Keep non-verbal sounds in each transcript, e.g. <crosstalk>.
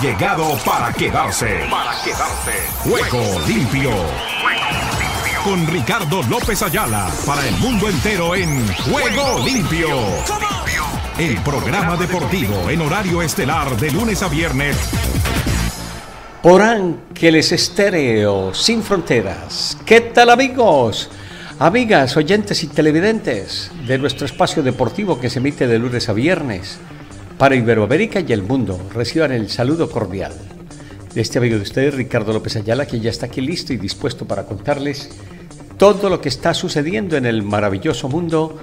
Ha llegado para quedarse. Para quedarse. Juego limpio. Con Ricardo López Ayala para el mundo entero en Juego limpio. El programa deportivo en horario estelar de lunes a viernes. Por Ángeles Estéreo, sin fronteras. ¿Qué tal amigos? Amigas, oyentes y televidentes de nuestro espacio deportivo que se emite de lunes a viernes para Iberoamérica y el mundo, reciban el saludo cordial de este amigo de ustedes, Ricardo López Ayala, que ya está aquí listo y dispuesto para contarles todo lo que está sucediendo en el maravilloso mundo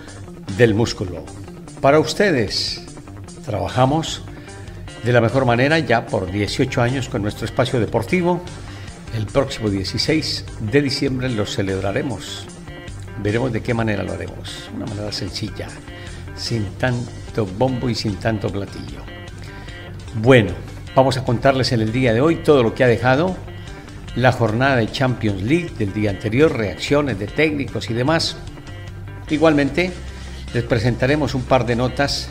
del músculo. Para ustedes, trabajamos de la mejor manera ya por 18 años con nuestro espacio deportivo. El próximo 16 de diciembre lo celebraremos Veremos de qué manera lo haremos. Una manera sencilla, sin bombo y sin tanto platillo. Bueno, vamos a contarles en el día de hoy todo lo que ha dejado la jornada de Champions League del día anterior, reacciones de técnicos y demás. Igualmente, les presentaremos un par de notas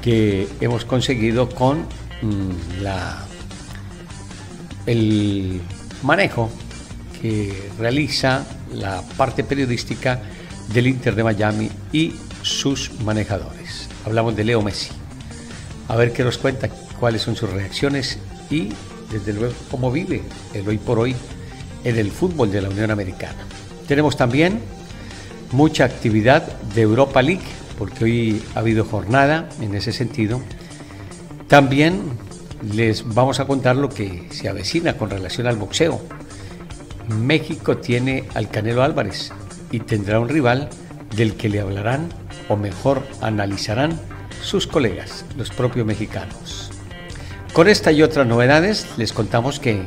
que hemos conseguido con mm, la, el manejo que realiza la parte periodística del Inter de Miami y sus manejadores. Hablamos de Leo Messi. A ver qué nos cuenta, cuáles son sus reacciones y, desde luego, cómo vive el hoy por hoy en el fútbol de la Unión Americana. Tenemos también mucha actividad de Europa League, porque hoy ha habido jornada en ese sentido. También les vamos a contar lo que se avecina con relación al boxeo. México tiene al Canelo Álvarez y tendrá un rival del que le hablarán o mejor analizarán sus colegas, los propios mexicanos. Con esta y otras novedades les contamos que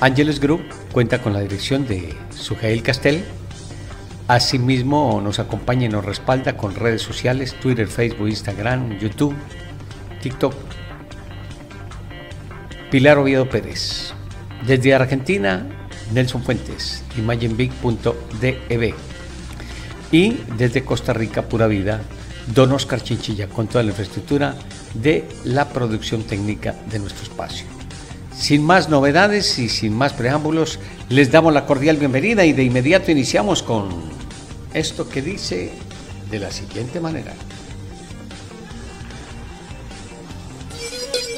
Ángeles Group cuenta con la dirección de Sujail Castel. Asimismo nos acompaña y nos respalda con redes sociales, Twitter, Facebook, Instagram, YouTube, TikTok. Pilar Oviedo Pérez. Desde Argentina, Nelson Fuentes, imagenbig.dev. Y desde Costa Rica, Pura Vida, Don Oscar Chinchilla, con toda la infraestructura de la producción técnica de nuestro espacio. Sin más novedades y sin más preámbulos, les damos la cordial bienvenida y de inmediato iniciamos con esto que dice de la siguiente manera.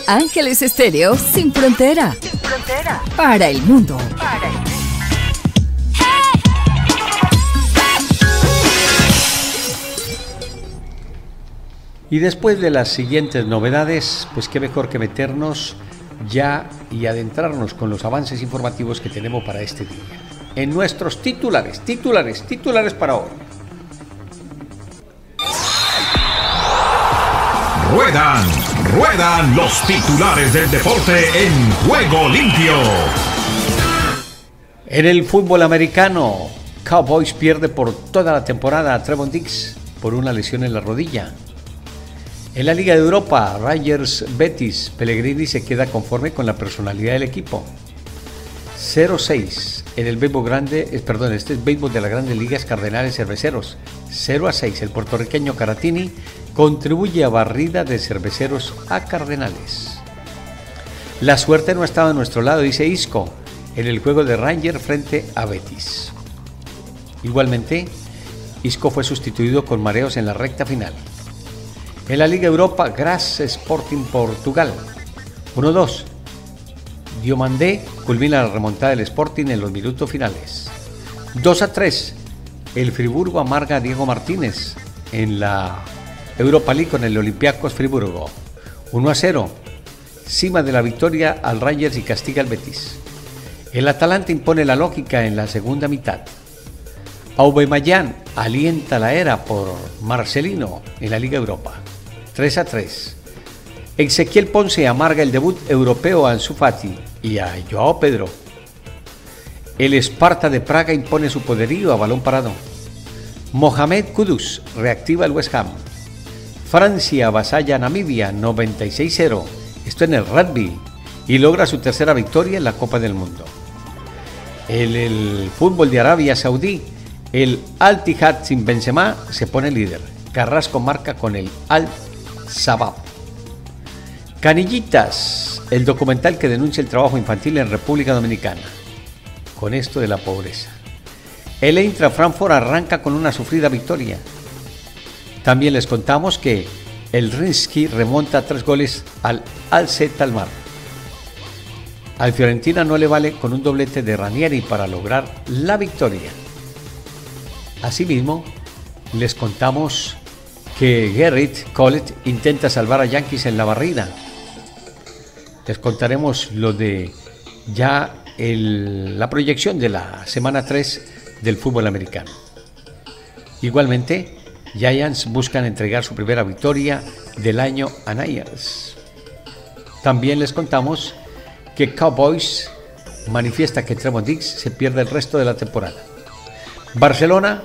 Ángeles Estéreo sin frontera. Sin frontera. Para el mundo. Para el mundo. Y después de las siguientes novedades, pues qué mejor que meternos ya y adentrarnos con los avances informativos que tenemos para este día. En nuestros titulares, titulares, titulares para hoy. Ruedan, ruedan los titulares del deporte en juego limpio. En el fútbol americano, Cowboys pierde por toda la temporada a Trevon Dix por una lesión en la rodilla. En la Liga de Europa, Rangers Betis, Pellegrini se queda conforme con la personalidad del equipo. 0-6 en el béisbol grande, es, perdón, este es de las grandes ligas Cardenales Cerveceros. 0 a 6. El puertorriqueño Caratini contribuye a barrida de cerveceros a Cardenales. La suerte no ha estado a nuestro lado, dice Isco, en el juego de Ranger frente a Betis. Igualmente, Isco fue sustituido con mareos en la recta final. En la Liga Europa, Gras Sporting Portugal. 1-2. Diomandé culmina la remontada del Sporting en los minutos finales. 2 3. El Friburgo amarga a Diego Martínez en la Europa League con el Olympiacos Friburgo. 1 0. Cima de la victoria al Rangers y castiga al Betis. El Atalanta impone la lógica en la segunda mitad. Aubameyang alienta la era por Marcelino en la Liga Europa. 3 a 3. Ezequiel Ponce amarga el debut europeo a Ansu Fati y a Joao Pedro. El Esparta de Praga impone su poderío a balón parado. Mohamed Kudus reactiva el West Ham. Francia avasalla a Namibia 96-0, esto en el rugby, y logra su tercera victoria en la Copa del Mundo. En el fútbol de Arabia Saudí, el Al Tihad sin Benzema se pone líder. Carrasco marca con el Al Canillitas, el documental que denuncia el trabajo infantil en República Dominicana. Con esto de la pobreza. El Eintra Frankfurt arranca con una sufrida victoria. También les contamos que el Rinsky remonta tres goles al Alce Talmar. Al Fiorentina no le vale con un doblete de Ranieri para lograr la victoria. Asimismo, les contamos que Gerrit Collett intenta salvar a Yankees en la barrida. Les contaremos lo de ya la proyección de la semana 3 del fútbol americano. Igualmente, Giants buscan entregar su primera victoria del año a Niners. También les contamos que Cowboys manifiesta que Trevor Dix se pierde el resto de la temporada. Barcelona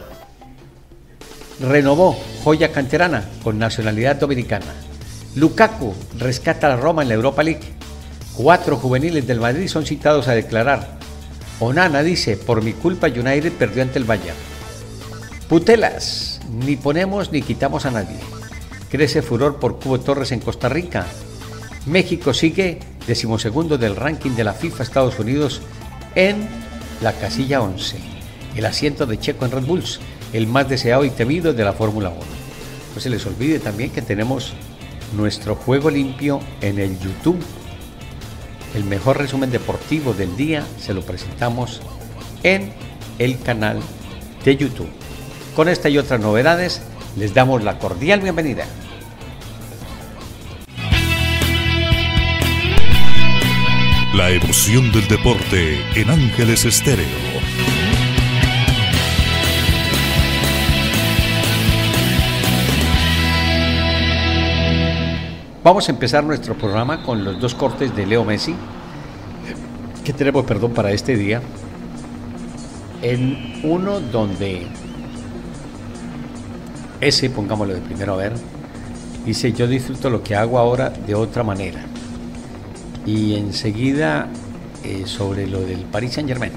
renovó joya canterana con nacionalidad dominicana. Lukaku rescata a Roma en la Europa League. Cuatro juveniles del Madrid son citados a declarar. Onana dice, por mi culpa United perdió ante el Bayern. Putelas, ni ponemos ni quitamos a nadie. Crece furor por Cubo Torres en Costa Rica. México sigue decimosegundo del ranking de la FIFA Estados Unidos en la casilla 11. El asiento de Checo en Red Bulls el más deseado y temido de la Fórmula 1. No se les olvide también que tenemos nuestro juego limpio en el YouTube. El mejor resumen deportivo del día se lo presentamos en el canal de YouTube. Con esta y otras novedades les damos la cordial bienvenida. La emoción del deporte en Ángeles Estéreo Vamos a empezar nuestro programa con los dos cortes de Leo Messi, que tenemos, perdón, para este día. En uno donde ese, pongámoslo de primero a ver, dice yo disfruto lo que hago ahora de otra manera. Y enseguida eh, sobre lo del Paris Saint Germain.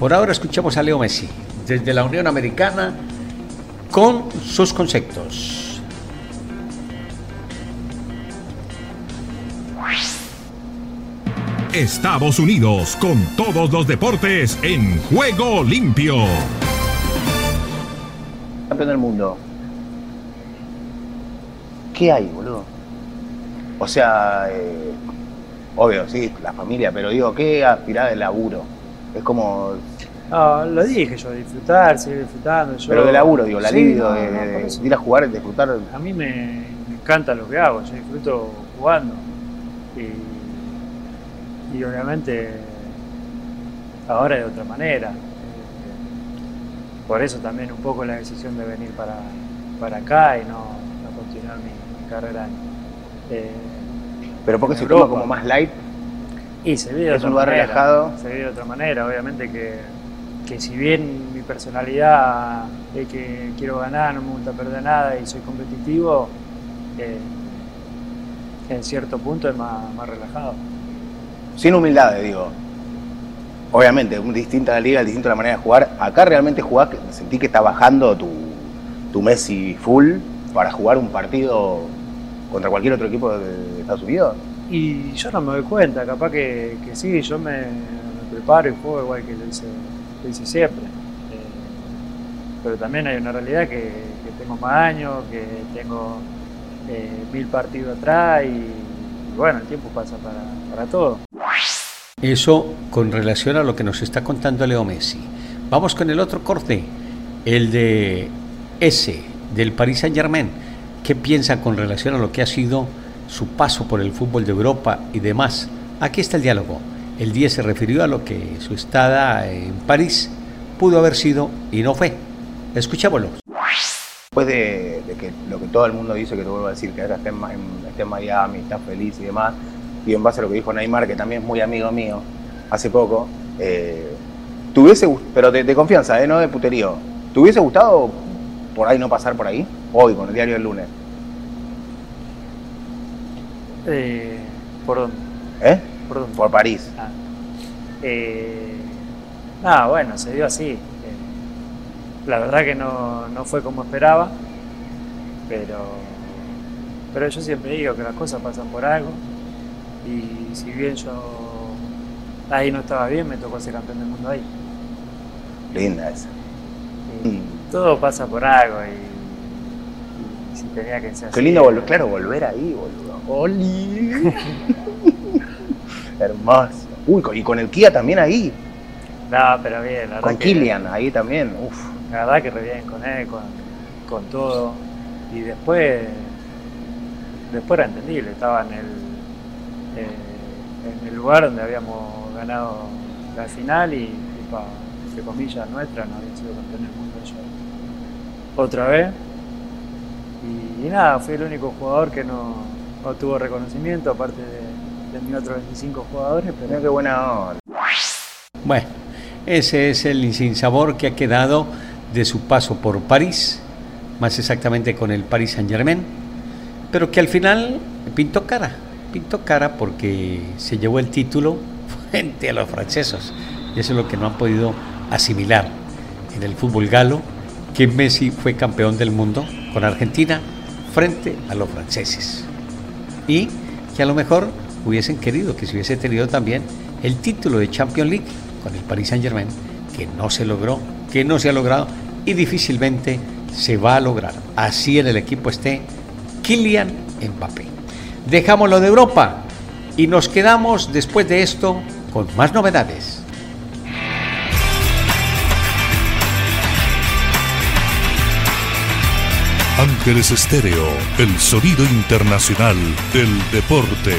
Por ahora escuchamos a Leo Messi desde la Unión Americana con sus conceptos. Estados Unidos con todos los deportes en juego limpio. Campeón del mundo. ¿Qué hay, boludo? O sea, eh, obvio, sí, la familia, pero digo, ¿qué aspirar de laburo? Es como. No, lo dije yo, disfrutar, seguir disfrutando. pero de laburo, digo, la libido de, ir a jugar, disfrutar. A mí me, me encanta lo que hago, yo disfruto jugando. Y y obviamente ahora de otra manera. Por eso también un poco la decisión de venir para, para acá y no, continuar mi, carrera. Eh, ¿Pero porque se toma como más light? Y se vive de otra manera. relajado. Se vive de otra manera, obviamente que, que si bien mi personalidad es que quiero ganar, no me gusta perder nada y soy competitivo, eh, en cierto punto es más, más relajado sin humildad, digo. Obviamente, distinta la liga, distinta la manera de jugar. Acá realmente jugás, sentí que está bajando tu, tu Messi full para jugar un partido contra cualquier otro equipo de, Estados Unidos. Y yo no me doy cuenta, capaz que, que sí, yo me, preparo y juego igual que lo hice, siempre. Eh, pero también hay una realidad que, tengo más años, que tengo eh, mil partidos atrás y, bueno, el tiempo pasa para, para todo. Eso con relación a lo que nos está contando Leo Messi. Vamos con el otro corte, el de ese, del Paris Saint Germain. ¿Qué piensa con relación a lo que ha sido su paso por el fútbol de Europa y demás? Aquí está el diálogo. El día se refirió a lo que su estada en París pudo haber sido y no fue. Escuchémoslo. Después de, que lo que todo el mundo dice, que te vuelvo a decir, que ahora está en, está en Miami, está feliz y demás, y en base a lo que dijo Neymar, que también es muy amigo mío, hace poco, eh, ¿tuviese, pero de, confianza, eh, no de puterío, ¿te hubiese gustado por ahí no pasar por ahí? Hoy, con el diario del lunes. Eh, ¿Por dónde? ¿Eh? ¿Por dónde? Por París. Ah. Eh, ah, bueno, se dio así. Eh, la verdad que no, no fue como esperaba, pero, pero yo siempre digo que las cosas pasan por algo Y si bien yo ahí no estaba bien, me tocó ser campeón del mundo ahí. Linda esa. todo pasa por algo y, si tenía que ser Qué lindo, volver, claro, volver ahí, boludo. ¡Oli! <laughs> Hermoso. Uy, y con el Kia también ahí. No, pero bien, la Con Kilian ahí también, uf. La verdad que re bien con él, con, con todo. Y después, después era entendible, estaba en el, eh, en el lugar donde habíamos ganado la final y, para, entre comillas, nuestra, no había sido campeón del mundo ellos otra vez. Y, nada, fui el único jugador que no, no tuvo reconocimiento, aparte de, de mis otros 25 jugadores. Pero qué buena onda. Bueno, ese es el sinsabor que ha quedado de su paso por París, más exactamente con el Paris Saint Germain, pero que al final pintó cara, pintó cara porque se llevó el título frente a los franceses. Y eso es lo que no han podido asimilar en el fútbol galo, que Messi fue campeón del mundo con Argentina frente a los franceses. Y que a lo mejor hubiesen querido que se hubiese tenido también el título de Champions League con el Paris Saint Germain, que no se logró, que no se ha logrado y difícilmente se va a lograr. Así en el equipo esté Kylian Mbappé. Dejamos lo de Europa y nos quedamos después de esto con más novedades. Ángeles Estéreo, el sonido internacional del deporte.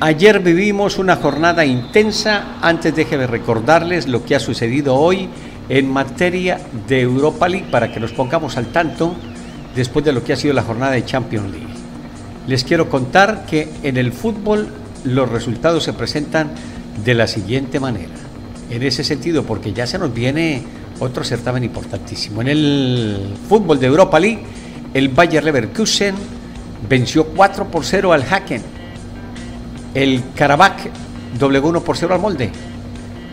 Ayer vivimos una jornada intensa. Antes déjeme recordarles lo que ha sucedido hoy en materia de Europa League para que nos pongamos al tanto después de lo que ha sido la jornada de Champions League. Les quiero contar que en el fútbol los resultados se presentan de la siguiente manera. En ese sentido, porque ya se nos viene otro certamen importantísimo. En el fútbol de Europa League, el Bayer Leverkusen venció 4 por 0 al Haken el Karabakh doblegó 1 por 0 al Molde.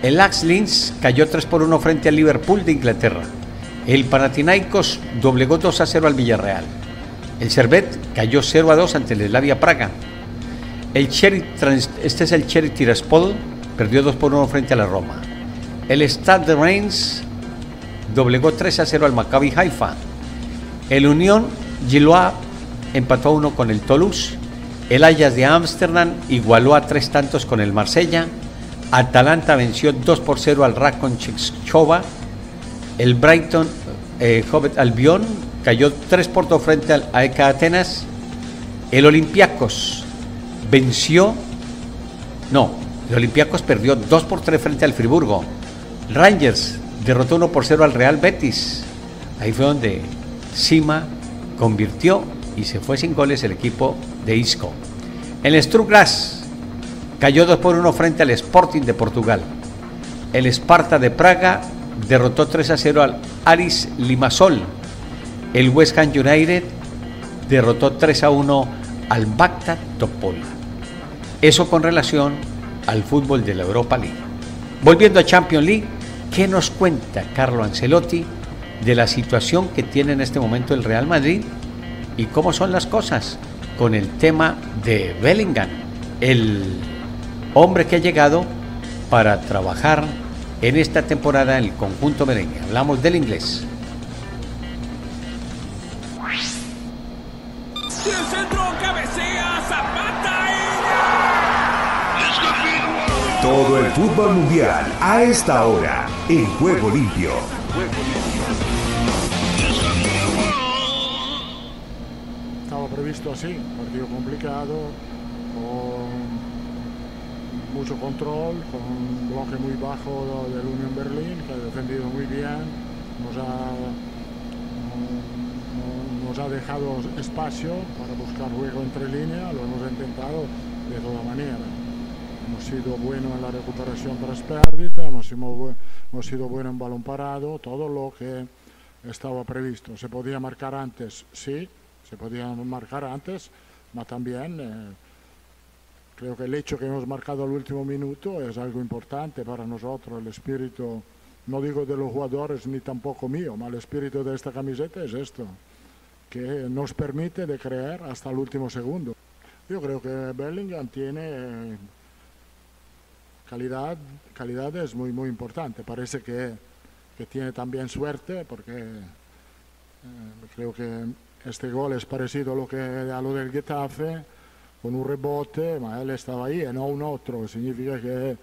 El Ax Linz cayó 3 por 1 frente al Liverpool de Inglaterra. El Panathinaikos doblegó 2 a 0 al Villarreal. El Servet cayó 0 a 2 ante el Slavia Praga. El Cherry, este es el Cherry Tiraspol, perdió 2 por 1 frente a la Roma. El Stade de Reims doblegó 3 a 0 al Maccabi Haifa. El Unión Gilois empató 1 con el Toulouse. El Ajax de Ámsterdam igualó a tres tantos con el Marsella. Atalanta venció 2 por 0 al Rakon Chova. El Brighton eh, Albion cayó 3 por 2 frente al AEK Atenas. El Olympiacos venció. No, el Olympiacos perdió 2 por 3 frente al Friburgo. Rangers derrotó 1 por 0 al Real Betis. Ahí fue donde Sima convirtió y se fue sin goles el equipo de Isco. El Struglas cayó 2 por 1 frente al Sporting de Portugal. El Sparta de Praga derrotó 3 a 0 al Aris Limassol. El West Ham United derrotó 3 a 1 al Bacta Topol. Eso con relación al fútbol de la Europa League. Volviendo a Champions League, ¿qué nos cuenta Carlo Ancelotti de la situación que tiene en este momento el Real Madrid y cómo son las cosas con el tema de Bellingham, el hombre que ha llegado para trabajar en esta temporada en el conjunto merengue. Hablamos del inglés. Todo el fútbol mundial a esta hora en Juego Limpio. previsto así, partido complicado, con mucho control, con un bloque muy bajo del Unión Berlín, que ha defendido muy bien, nos ha, nos ha dejado espacio para buscar juego entre línea, lo hemos intentado de toda manera. Hemos sido buenos en la recuperación tras pérdida, hemos, hemos sido buenos en balón parado, todo lo que estaba previsto. ¿Se podía marcar antes? Sí, se podían marcar antes, pero también eh, creo que el hecho que hemos marcado al último minuto es algo importante para nosotros, el espíritu, no digo de los jugadores ni tampoco mío, pero el espíritu de esta camiseta es esto, que nos permite de creer hasta el último segundo. Yo creo que Bellingham tiene eh, calidad, calidad es muy, muy importante. Parece que, que tiene también suerte porque eh, creo que este gol es parecido a lo, que, a lo del Getafe, con un rebote, ma él estaba ahí no un otro. Significa que,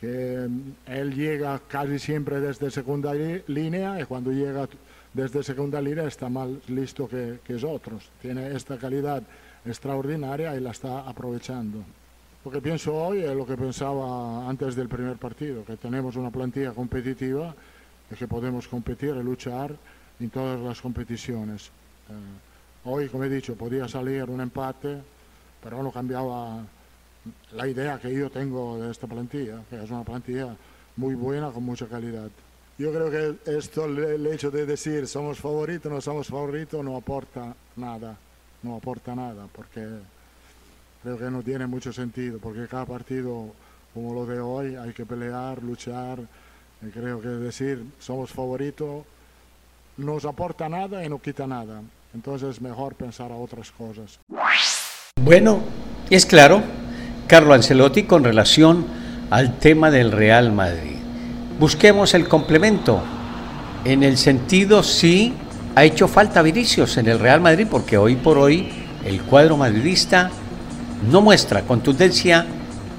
que él llega casi siempre desde segunda línea y cuando llega desde segunda línea está más listo que, que otros. Tiene esta calidad extraordinaria y la está aprovechando. Lo que pienso hoy es lo que pensaba antes del primer partido, que tenemos una plantilla competitiva y que podemos competir y luchar en todas las competiciones. Eh, hoy, como he dicho, podía salir un empate, pero no cambiaba la idea que yo tengo de esta plantilla, que es una plantilla muy buena, con mucha calidad. Yo creo que esto, el hecho de decir somos favoritos, no somos favoritos, no aporta nada, no aporta nada, porque creo que no tiene mucho sentido, porque cada partido como lo de hoy hay que pelear, luchar, y creo que decir somos favoritos nos aporta nada y no quita nada, entonces es mejor pensar a otras cosas. Bueno, es claro, Carlo Ancelotti con relación al tema del Real Madrid busquemos el complemento. En el sentido, sí, ha hecho falta Vinicius en el Real Madrid, porque hoy por hoy el cuadro madridista no muestra contundencia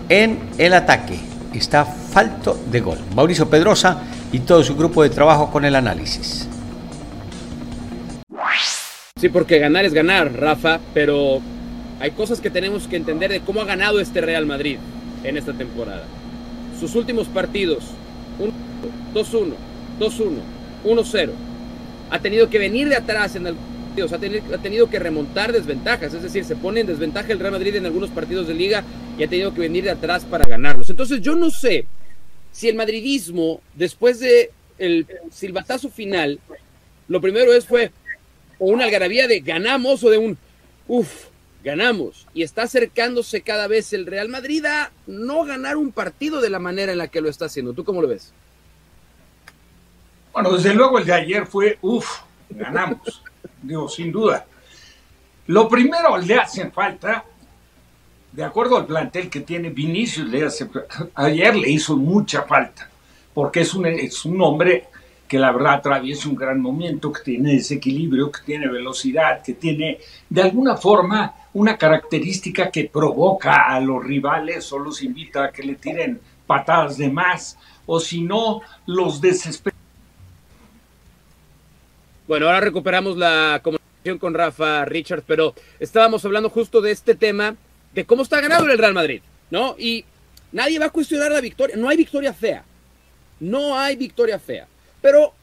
en el ataque. Está falto de gol. Mauricio Pedrosa y todo su grupo de trabajo con el análisis. Sí, porque ganar es ganar, Rafa, pero hay cosas que tenemos que entender de cómo ha ganado este Real Madrid en esta temporada. Sus últimos partidos, 2-1, 2-1, 1-0. Ha tenido que venir de atrás en el ha tenido, ha tenido que remontar desventajas, es decir, se pone en desventaja el Real Madrid en algunos partidos de liga y ha tenido que venir de atrás para ganarlos. Entonces yo no sé si el madridismo, después de el silbatazo final, lo primero es fue o una algarabía de ganamos o de un uff, ganamos. Y está acercándose cada vez el Real Madrid a no ganar un partido de la manera en la que lo está haciendo. ¿Tú cómo lo ves? Bueno, desde luego el de ayer fue, uff, ganamos. <laughs> Digo, sin duda. Lo primero le hacen falta, de acuerdo al plantel que tiene Vinicius, le hace, ayer le hizo mucha falta, porque es un, es un hombre que la verdad atraviesa un gran momento, que tiene desequilibrio, que tiene velocidad, que tiene de alguna forma una característica que provoca a los rivales o los invita a que le tiren patadas de más, o si no, los desespera. Bueno, ahora recuperamos la comunicación con Rafa Richards, pero estábamos hablando justo de este tema, de cómo está ganado el Real Madrid, ¿no? Y nadie va a cuestionar la victoria, no hay victoria fea, no hay victoria fea, pero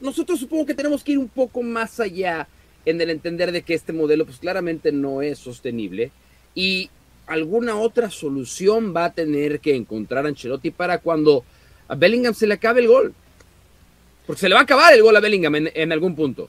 nosotros supongo que tenemos que ir un poco más allá en el entender de que este modelo pues claramente no es sostenible y alguna otra solución va a tener que encontrar Ancelotti para cuando a Bellingham se le acabe el gol. Porque se le va a acabar el gol a Bellingham en, algún punto.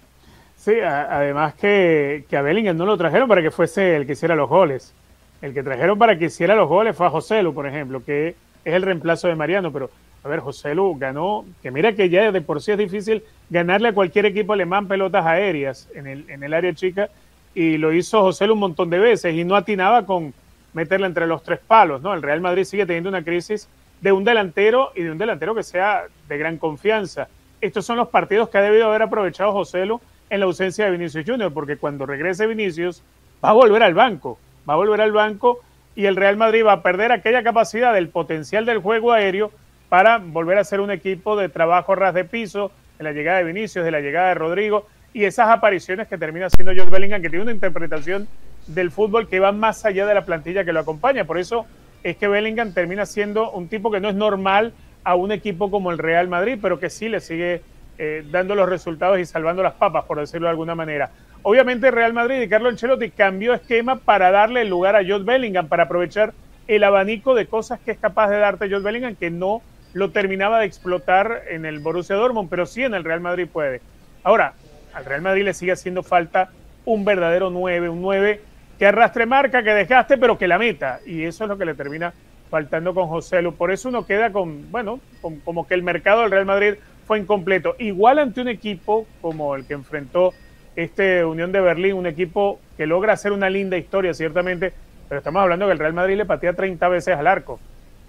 Sí, además que, que, a Bellingham no lo trajeron para que fuese el que hiciera los goles. El que trajeron para que hiciera los goles fue a José Lu, por ejemplo, que es el reemplazo de Mariano, pero a ver, José Lu ganó, que mira que ya de por sí es difícil ganarle a cualquier equipo alemán pelotas aéreas en el, en el área chica, y lo hizo José Lu un montón de veces y no atinaba con meterla entre los tres palos, ¿no? El Real Madrid sigue teniendo una crisis de un delantero y de un delantero que sea de gran confianza. Estos son los partidos que ha debido haber aprovechado José Lu en la ausencia de Vinicius Junior, porque cuando regrese Vinicius va a volver al banco, va a volver al banco y el Real Madrid va a perder aquella capacidad del potencial del juego aéreo para volver a ser un equipo de trabajo ras de piso, de la llegada de Vinicius, de la llegada de Rodrigo y esas apariciones que termina haciendo George Bellingham, que tiene una interpretación del fútbol que va más allá de la plantilla que lo acompaña. Por eso es que Bellingham termina siendo un tipo que no es normal a un equipo como el Real Madrid, pero que sí le sigue eh, dando los resultados y salvando las papas, por decirlo de alguna manera. Obviamente Real Madrid y Carlo Ancelotti cambió esquema para darle el lugar a George Bellingham, para aprovechar el abanico de cosas que es capaz de darte George Bellingham, que no lo terminaba de explotar en el Borussia Dortmund, pero sí en el Real Madrid puede. Ahora, al Real Madrid le sigue haciendo falta un verdadero 9, un 9 que arrastre marca, que dejaste, pero que la meta. Y eso es lo que le termina faltando con José Lu. Por eso uno queda con, bueno, como que el mercado del Real Madrid fue incompleto. Igual ante un equipo como el que enfrentó este Unión de Berlín, un equipo que logra hacer una linda historia, ciertamente, pero estamos hablando que el Real Madrid le patea 30 veces al arco.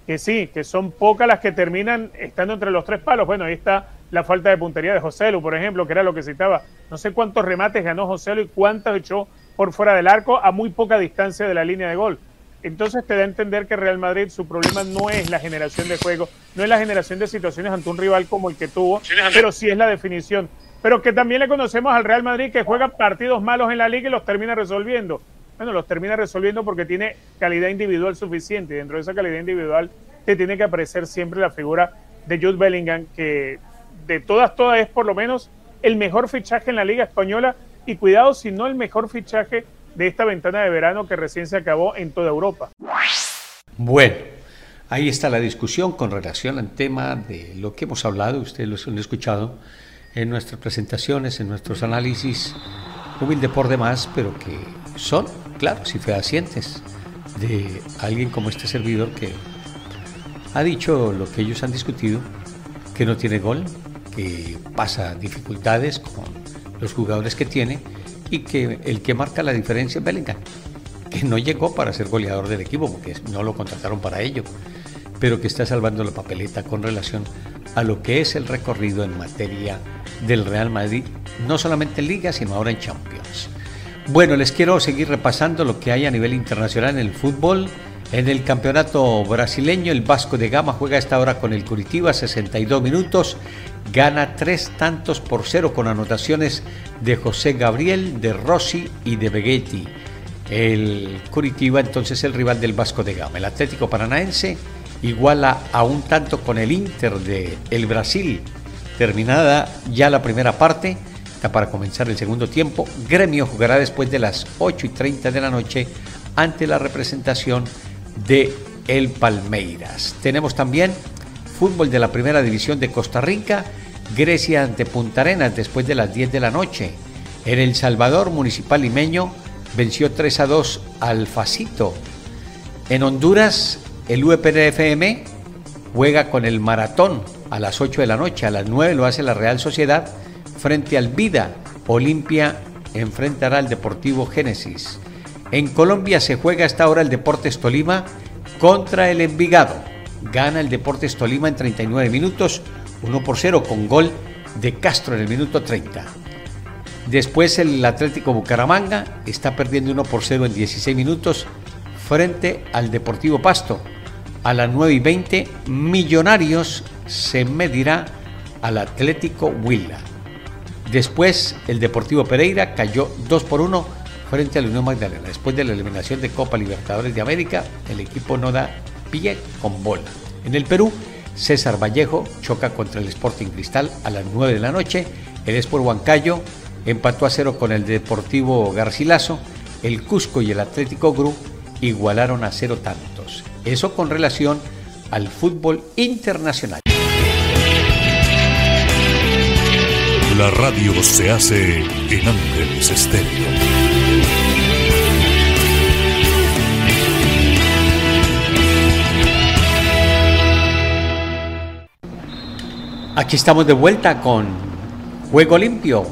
Que sí, que son pocas las que terminan estando entre los tres palos. Bueno, ahí está la falta de puntería de José Lu, por ejemplo, que era lo que citaba. No sé cuántos remates ganó José Lu y cuántos echó por fuera del arco a muy poca distancia de la línea de gol. Entonces te da a entender que Real Madrid su problema no es la generación de juego, no es la generación de situaciones ante un rival como el que tuvo, pero sí es la definición. Pero que también le conocemos al Real Madrid que juega partidos malos en la liga y los termina resolviendo. Bueno, los termina resolviendo porque tiene calidad individual suficiente. Dentro de esa calidad individual te tiene que aparecer siempre la figura de Jude Bellingham, que de todas, todas es por lo menos el mejor fichaje en la Liga Española. Y cuidado si no el mejor fichaje de esta ventana de verano que recién se acabó en toda Europa. Bueno, ahí está la discusión con relación al tema de lo que hemos hablado, ustedes lo han escuchado en nuestras presentaciones, en nuestros análisis, humilde por demás, pero que son, claro, si fehacientes de alguien como este servidor que ha dicho lo que ellos han discutido, que no tiene gol, que pasa dificultades con los jugadores que tiene y que el que marca la diferencia es Bellingham, que no llegó para ser goleador del equipo porque no lo contrataron para ello, pero que está salvando la papeleta con relación a lo que es el recorrido en materia del Real Madrid, no solamente en Liga, sino ahora en Champions. Bueno, les quiero seguir repasando lo que hay a nivel internacional en el fútbol. En el campeonato brasileño, el Vasco de Gama juega a esta hora con el Curitiba, 62 minutos gana tres tantos por cero con anotaciones de José Gabriel, de Rossi y de Begetti. El Curitiba entonces el rival del Vasco de Gama. El Atlético Paranaense iguala a un tanto con el Inter de el Brasil. Terminada ya la primera parte, para comenzar el segundo tiempo. Gremio jugará después de las 8 y 30 de la noche ante la representación de el Palmeiras. Tenemos también fútbol de la Primera División de Costa Rica, Grecia ante Punta Arenas después de las 10 de la noche. En El Salvador, Municipal Limeño venció 3 a 2 al Facito. En Honduras, el UPRFM juega con el Maratón a las 8 de la noche. A las 9 lo hace la Real Sociedad frente al Vida. Olimpia enfrentará al Deportivo Génesis. En Colombia se juega hasta ahora el Deportes Tolima contra el Envigado. Gana el Deportes Tolima en 39 minutos, 1 por 0 con gol de Castro en el minuto 30. Después el Atlético Bucaramanga está perdiendo 1 por 0 en 16 minutos frente al Deportivo Pasto. A las 9 y 20 Millonarios se medirá al Atlético Huila. Después el Deportivo Pereira cayó 2 por 1 frente al Unión Magdalena. Después de la eliminación de Copa Libertadores de América, el equipo no da pie con bola. En el Perú, César Vallejo choca contra el Sporting Cristal a las 9 de la noche. El Sport Huancayo empató a cero con el Deportivo Garcilaso. El Cusco y el Atlético Gru igualaron a cero tantos. Eso con relación al fútbol internacional. La radio se hace en Ángeles Estéreo. Aquí estamos de vuelta con Juego Limpio,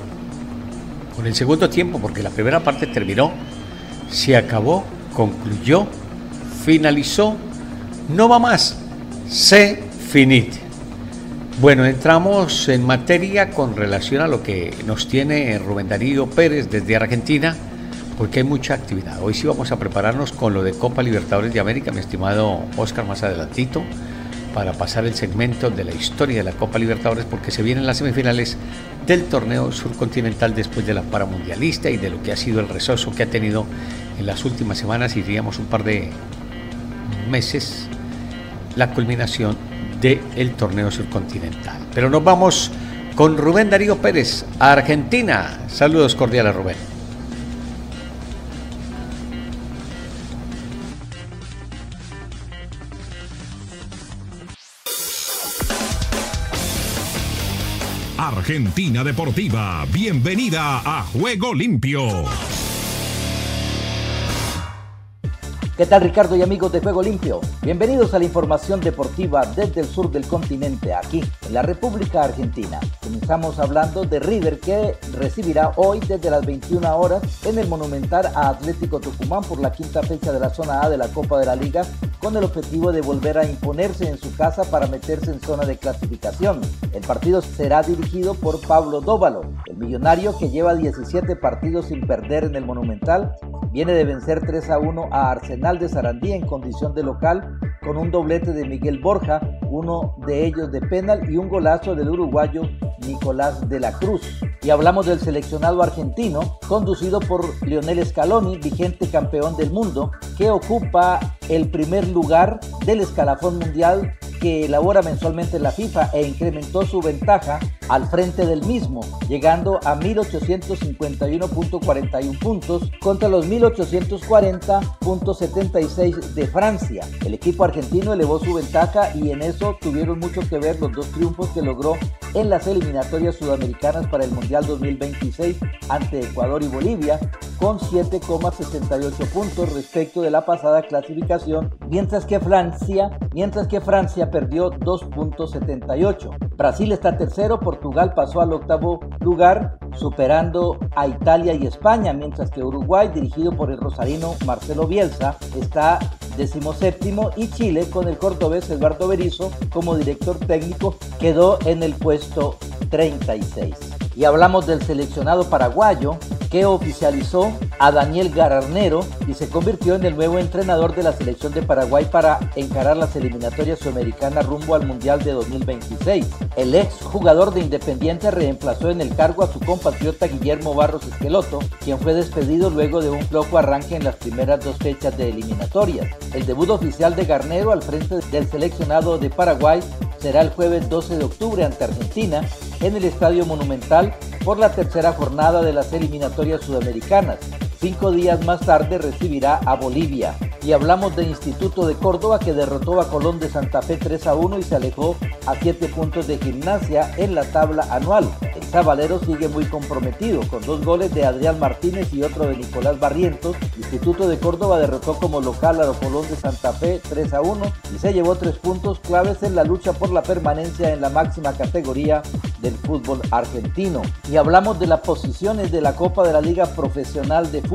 con el segundo tiempo, porque la primera parte terminó, se acabó, concluyó, finalizó, no va más, se finit. Bueno, entramos en materia con relación a lo que nos tiene Rubén Darío Pérez desde Argentina, porque hay mucha actividad. Hoy sí vamos a prepararnos con lo de Copa Libertadores de América, mi estimado Oscar más adelantito para pasar el segmento de la historia de la Copa Libertadores porque se vienen las semifinales del torneo surcontinental después de la paramundialista y de lo que ha sido el rezoso que ha tenido en las últimas semanas y diríamos un par de meses la culminación del torneo surcontinental. Pero nos vamos con Rubén Darío Pérez a Argentina. Saludos cordiales Rubén. Argentina Deportiva, bienvenida a Juego Limpio. ¿Qué tal Ricardo y amigos de Juego Limpio? Bienvenidos a la información deportiva desde el sur del continente, aquí en la República Argentina. Comenzamos hablando de River que recibirá hoy desde las 21 horas en el Monumental a Atlético Tucumán por la quinta fecha de la zona A de la Copa de la Liga con el objetivo de volver a imponerse en su casa para meterse en zona de clasificación. El partido será dirigido por Pablo Dóvalo, el millonario que lleva 17 partidos sin perder en el Monumental, viene de vencer 3 a 1 a Arsenal de Sarandí en condición de local con un doblete de Miguel Borja, uno de ellos de penal y un golazo del uruguayo Nicolás de la Cruz. Y hablamos del seleccionado argentino, conducido por Lionel Scaloni, vigente campeón del mundo, que ocupa el primer lugar del escalafón mundial que elabora mensualmente la FIFA e incrementó su ventaja al frente del mismo, llegando a 1851.41 puntos contra los 1840.76 de Francia. El equipo argentino elevó su ventaja y en eso tuvieron mucho que ver los dos triunfos que logró en las eliminatorias sudamericanas para el Mundial 2026 ante Ecuador y Bolivia, con 7,68 puntos respecto de la pasada clasificación, mientras que Francia, mientras que Francia perdió 2.78. Brasil está tercero, Portugal pasó al octavo lugar, superando a Italia y España, mientras que Uruguay, dirigido por el rosarino Marcelo Bielsa, está decimoséptimo y Chile, con el cordobés Eduardo Berizo como director técnico, quedó en el puesto 36. Y hablamos del seleccionado paraguayo que oficializó a Daniel Gararnero y se convirtió en el nuevo entrenador de la selección de Paraguay para encarar las eliminatorias sudamericanas rumbo al Mundial de 2026. El ex jugador de Independiente reemplazó en el cargo a su compatriota Guillermo Barros Esqueloto, quien fue despedido luego de un flojo arranque en las primeras dos fechas de eliminatorias. El debut oficial de Garnero al frente del seleccionado de Paraguay será el jueves 12 de octubre ante Argentina en el Estadio Monumental por la tercera jornada de las eliminatorias sudamericanas. Cinco días más tarde recibirá a Bolivia. Y hablamos de Instituto de Córdoba que derrotó a Colón de Santa Fe 3 a 1 y se alejó a 7 puntos de gimnasia en la tabla anual. El Sabalero sigue muy comprometido con dos goles de Adrián Martínez y otro de Nicolás Barrientos. Instituto de Córdoba derrotó como local a Colón de Santa Fe 3 a 1 y se llevó tres puntos claves en la lucha por la permanencia en la máxima categoría del fútbol argentino. Y hablamos de las posiciones de la Copa de la Liga Profesional de Fútbol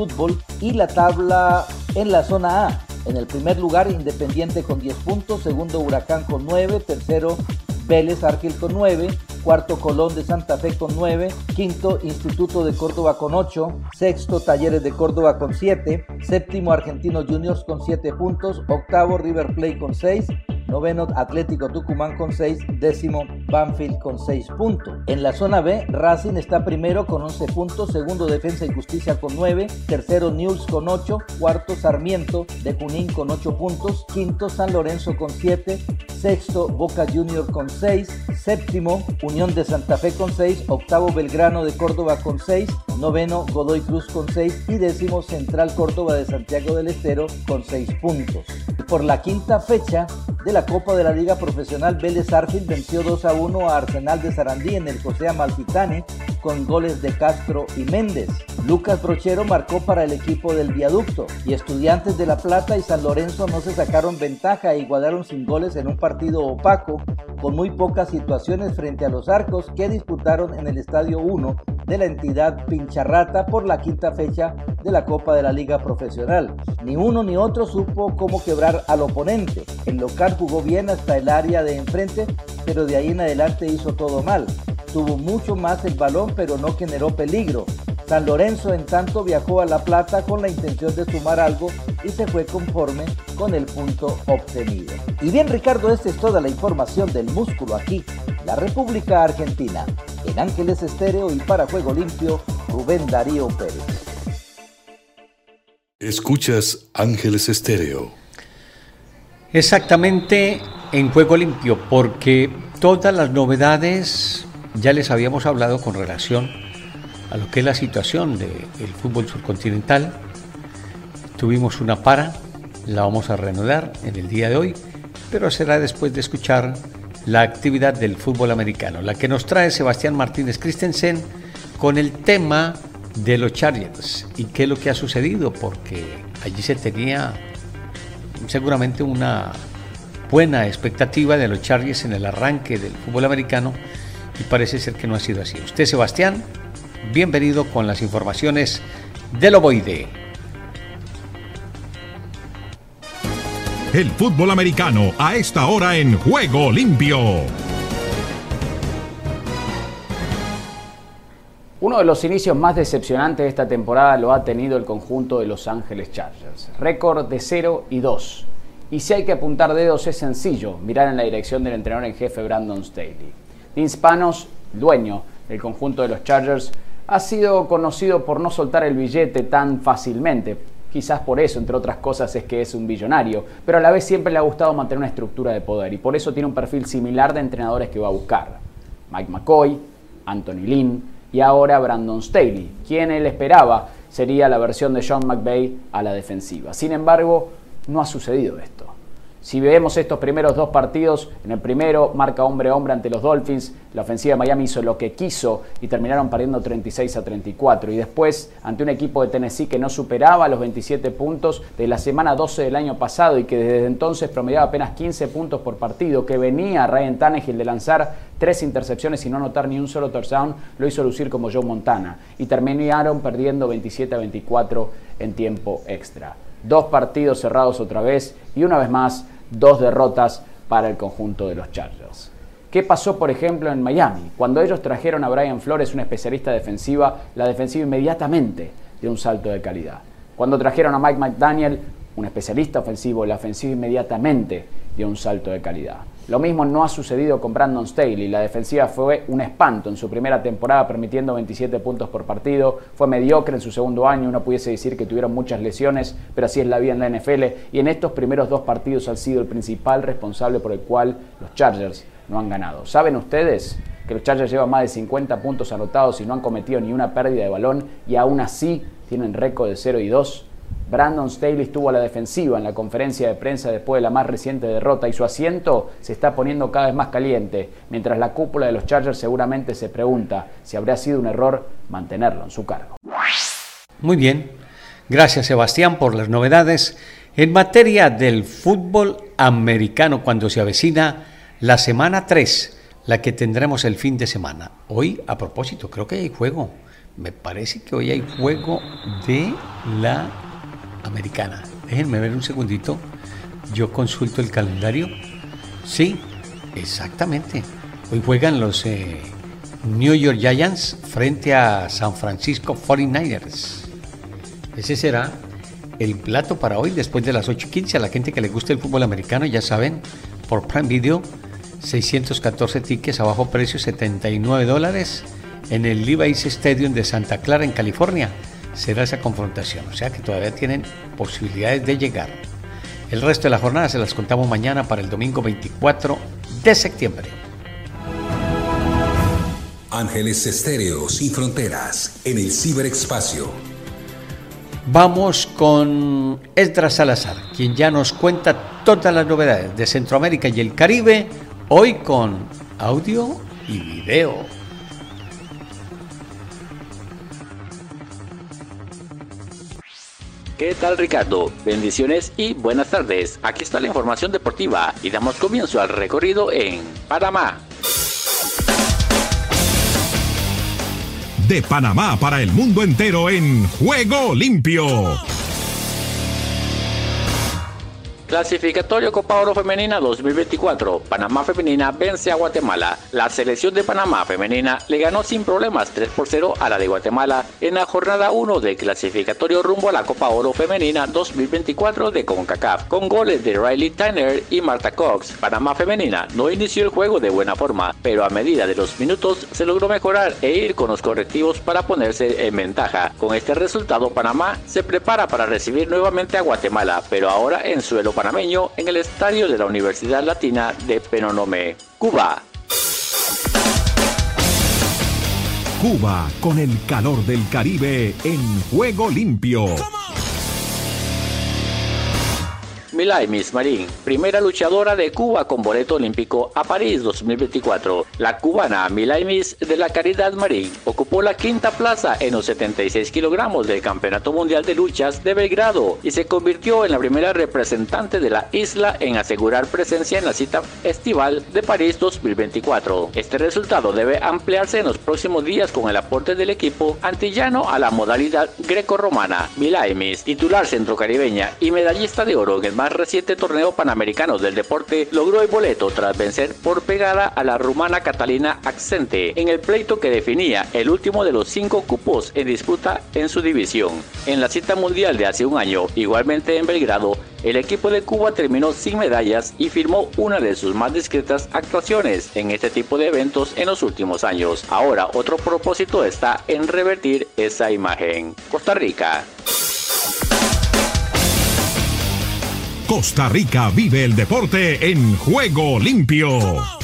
y la tabla en la zona A. En el primer lugar, Independiente con 10 puntos, segundo Huracán con 9, tercero Vélez Argel con 9, cuarto Colón de Santa Fe con 9, quinto Instituto de Córdoba con 8, sexto Talleres de Córdoba con 7, séptimo Argentino Juniors con 7 puntos, octavo River Plate con 6, noveno Atlético Tucumán con 6, décimo Banfield con 6 puntos. En la zona B, Racing está primero con 11 puntos, segundo Defensa y Justicia con 9, tercero News con 8, cuarto Sarmiento de Junín con 8 puntos, quinto San Lorenzo con 7, sexto Boca Junior con 6, séptimo Unión de Santa Fe con 6, octavo Belgrano de Córdoba con 6, noveno Godoy Cruz con 6 y décimo Central Córdoba de Santiago del Estero con 6 puntos. Por la quinta fecha de la Copa de la Liga Profesional, Vélez Arfield venció 2 a 1 a Arsenal de Sarandí en el José Amalfitani con goles de Castro y Méndez. Lucas Brochero marcó para el equipo del viaducto y Estudiantes de La Plata y San Lorenzo no se sacaron ventaja e igualaron sin goles en un partido opaco con muy pocas situaciones frente a los arcos que disputaron en el Estadio 1 de la entidad Pincharrata por la quinta fecha de la Copa de la Liga Profesional. Ni uno ni otro supo cómo quebrar al oponente. El local jugó bien hasta el área de enfrente, pero de ahí en adelante hizo todo mal. Tuvo mucho más el balón, pero no generó peligro. San Lorenzo en tanto viajó a La Plata con la intención de sumar algo y se fue conforme con el punto obtenido. Y bien Ricardo, esta es toda la información del músculo aquí, la República Argentina. En Ángeles Estéreo y para Juego Limpio, Rubén Darío Pérez. Escuchas Ángeles Estéreo. Exactamente en Juego Limpio, porque todas las novedades ya les habíamos hablado con relación a lo que es la situación del fútbol subcontinental. Tuvimos una para, la vamos a reanudar en el día de hoy, pero será después de escuchar la actividad del fútbol americano, la que nos trae Sebastián Martínez Christensen con el tema de los Chargers y qué es lo que ha sucedido, porque allí se tenía seguramente una buena expectativa de los Chargers en el arranque del fútbol americano y parece ser que no ha sido así. Usted, Sebastián, bienvenido con las informaciones del ovoide. El fútbol americano a esta hora en Juego Limpio. Uno de los inicios más decepcionantes de esta temporada lo ha tenido el conjunto de Los Ángeles Chargers. Récord de 0 y 2. Y si hay que apuntar dedos es sencillo, mirar en la dirección del entrenador en jefe Brandon Staley. Vince Panos, dueño del conjunto de los Chargers, ha sido conocido por no soltar el billete tan fácilmente. Quizás por eso, entre otras cosas, es que es un billonario, pero a la vez siempre le ha gustado mantener una estructura de poder y por eso tiene un perfil similar de entrenadores que va a buscar. Mike McCoy, Anthony Lynn, y ahora Brandon Staley, quien él esperaba sería la versión de John McVay a la defensiva. Sin embargo, no ha sucedido esto. Si vemos estos primeros dos partidos, en el primero marca hombre a hombre ante los Dolphins, la ofensiva de Miami hizo lo que quiso y terminaron perdiendo 36 a 34. Y después, ante un equipo de Tennessee que no superaba los 27 puntos de la semana 12 del año pasado y que desde entonces promediaba apenas 15 puntos por partido, que venía Ryan Tannehill de lanzar tres intercepciones y no anotar ni un solo touchdown, lo hizo lucir como Joe Montana. Y terminaron perdiendo 27 a 24 en tiempo extra dos partidos cerrados otra vez y una vez más dos derrotas para el conjunto de los Chargers. ¿Qué pasó, por ejemplo, en Miami? Cuando ellos trajeron a Brian Flores, un especialista defensiva, la defensiva inmediatamente dio un salto de calidad. Cuando trajeron a Mike McDaniel, un especialista ofensivo, la ofensiva inmediatamente dio un salto de calidad. Lo mismo no ha sucedido con Brandon Staley. La defensiva fue un espanto en su primera temporada, permitiendo 27 puntos por partido. Fue mediocre en su segundo año. Uno pudiese decir que tuvieron muchas lesiones, pero así es la vida en la NFL. Y en estos primeros dos partidos ha sido el principal responsable por el cual los Chargers no han ganado. ¿Saben ustedes que los Chargers llevan más de 50 puntos anotados y no han cometido ni una pérdida de balón y aún así tienen récord de 0 y 2? Brandon Staley estuvo a la defensiva en la conferencia de prensa después de la más reciente derrota y su asiento se está poniendo cada vez más caliente, mientras la cúpula de los Chargers seguramente se pregunta si habría sido un error mantenerlo en su cargo. Muy bien, gracias Sebastián por las novedades en materia del fútbol americano cuando se avecina la semana 3, la que tendremos el fin de semana. Hoy, a propósito, creo que hay juego. Me parece que hoy hay juego de la americana. Déjenme ver un segundito. Yo consulto el calendario. Sí, exactamente. Hoy juegan los eh, New York Giants frente a San Francisco 49ers. Ese será el plato para hoy después de las 8.15. A la gente que le guste el fútbol americano, ya saben, por Prime Video, 614 tickets a bajo precio, 79 dólares en el Levi's Stadium de Santa Clara, en California será esa confrontación. O sea que todavía tienen posibilidades de llegar. El resto de la jornada se las contamos mañana para el domingo 24 de septiembre. Ángeles Estéreo sin fronteras en el ciberespacio. Vamos con Esdras Salazar, quien ya nos cuenta todas las novedades de Centroamérica y el Caribe, hoy con audio y video. ¿Qué tal Ricardo? Bendiciones y buenas tardes. Aquí está la información deportiva y damos comienzo al recorrido en Panamá. De Panamá para el mundo entero en Juego Limpio. Clasificatorio Copa Oro Femenina 2024. Panamá Femenina vence a Guatemala. La selección de Panamá Femenina le ganó sin problemas 3 por 0 a la de Guatemala en la jornada 1 del clasificatorio rumbo a la Copa Oro Femenina 2024 de CONCACAF. Con goles de Riley Tanner y Marta Cox, Panamá Femenina no inició el juego de buena forma, pero a medida de los minutos se logró mejorar e ir con los correctivos para ponerse en ventaja. Con este resultado, Panamá se prepara para recibir nuevamente a Guatemala, pero ahora en suelo panameño en el estadio de la Universidad Latina de Penonomé, Cuba. Cuba con el calor del Caribe en juego limpio. Milaimis Marín, primera luchadora de Cuba con boleto olímpico a París 2024. La cubana Milaimis de la Caridad Marín ocupó la quinta plaza en los 76 kilogramos del Campeonato Mundial de Luchas de Belgrado y se convirtió en la primera representante de la isla en asegurar presencia en la cita estival de París 2024. Este resultado debe ampliarse en los próximos días con el aporte del equipo antillano a la modalidad greco-romana. Milaimis, titular centrocaribeña y medallista de oro en el más reciente torneo panamericano del deporte, logró el boleto tras vencer por pegada a la rumana Catalina Accente en el pleito que definía el último de los cinco cupos en disputa en su división. En la cita mundial de hace un año, igualmente en Belgrado, el equipo de Cuba terminó sin medallas y firmó una de sus más discretas actuaciones en este tipo de eventos en los últimos años. Ahora otro propósito está en revertir esa imagen. Costa Rica. Costa Rica vive el deporte en juego limpio.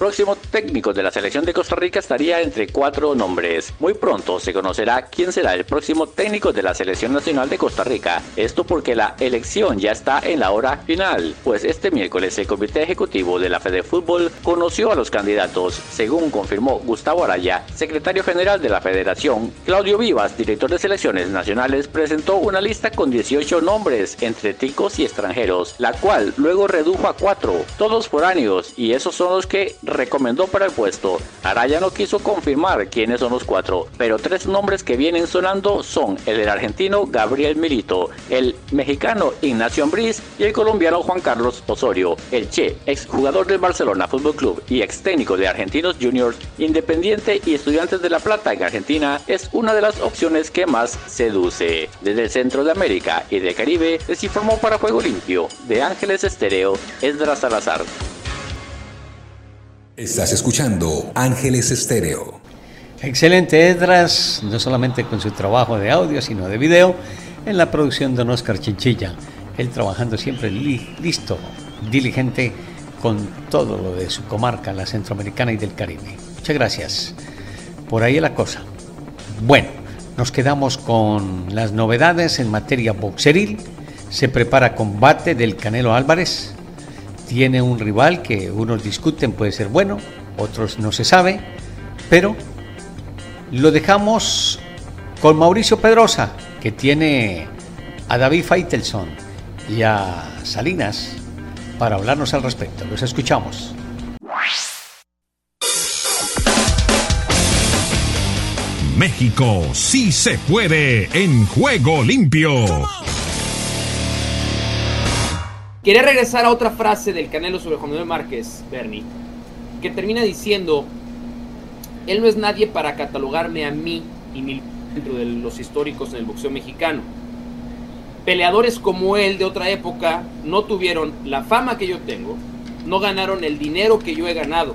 Próximo técnico de la selección de Costa Rica estaría entre cuatro nombres. Muy pronto se conocerá quién será el próximo técnico de la selección nacional de Costa Rica. Esto porque la elección ya está en la hora final, pues este miércoles el Comité Ejecutivo de la Fede Fútbol conoció a los candidatos, según confirmó Gustavo Araya, secretario general de la Federación. Claudio Vivas, director de selecciones nacionales, presentó una lista con 18 nombres entre ticos y extranjeros, la cual luego redujo a cuatro, todos foráneos, y esos son los que recomendó para el puesto. Araya no quiso confirmar quiénes son los cuatro, pero tres nombres que vienen sonando son el del argentino Gabriel Milito, el mexicano Ignacio Ambriz y el colombiano Juan Carlos Osorio. El Che, exjugador del Barcelona Fútbol Club y ex técnico de Argentinos Juniors, Independiente y Estudiantes de La Plata en Argentina, es una de las opciones que más seduce. Desde el centro de América y de Caribe les informó para Juego Limpio de Ángeles Estéreo, Esdras Salazar. Estás escuchando Ángeles Estéreo. Excelente Edras, no solamente con su trabajo de audio, sino de video, en la producción de Oscar Chinchilla. Él trabajando siempre listo, diligente con todo lo de su comarca, la centroamericana y del Caribe. Muchas gracias. Por ahí la cosa. Bueno, nos quedamos con las novedades en materia boxeril. Se prepara combate del Canelo Álvarez tiene un rival que unos discuten puede ser bueno, otros no se sabe, pero lo dejamos con Mauricio Pedrosa, que tiene a David Feitelson y a Salinas para hablarnos al respecto. Los escuchamos. México sí se puede en juego limpio. Quería regresar a otra frase del Canelo sobre Juan Manuel Márquez, Bernie, que termina diciendo, él no es nadie para catalogarme a mí y mi dentro de los históricos en el boxeo mexicano. Peleadores como él de otra época no tuvieron la fama que yo tengo, no ganaron el dinero que yo he ganado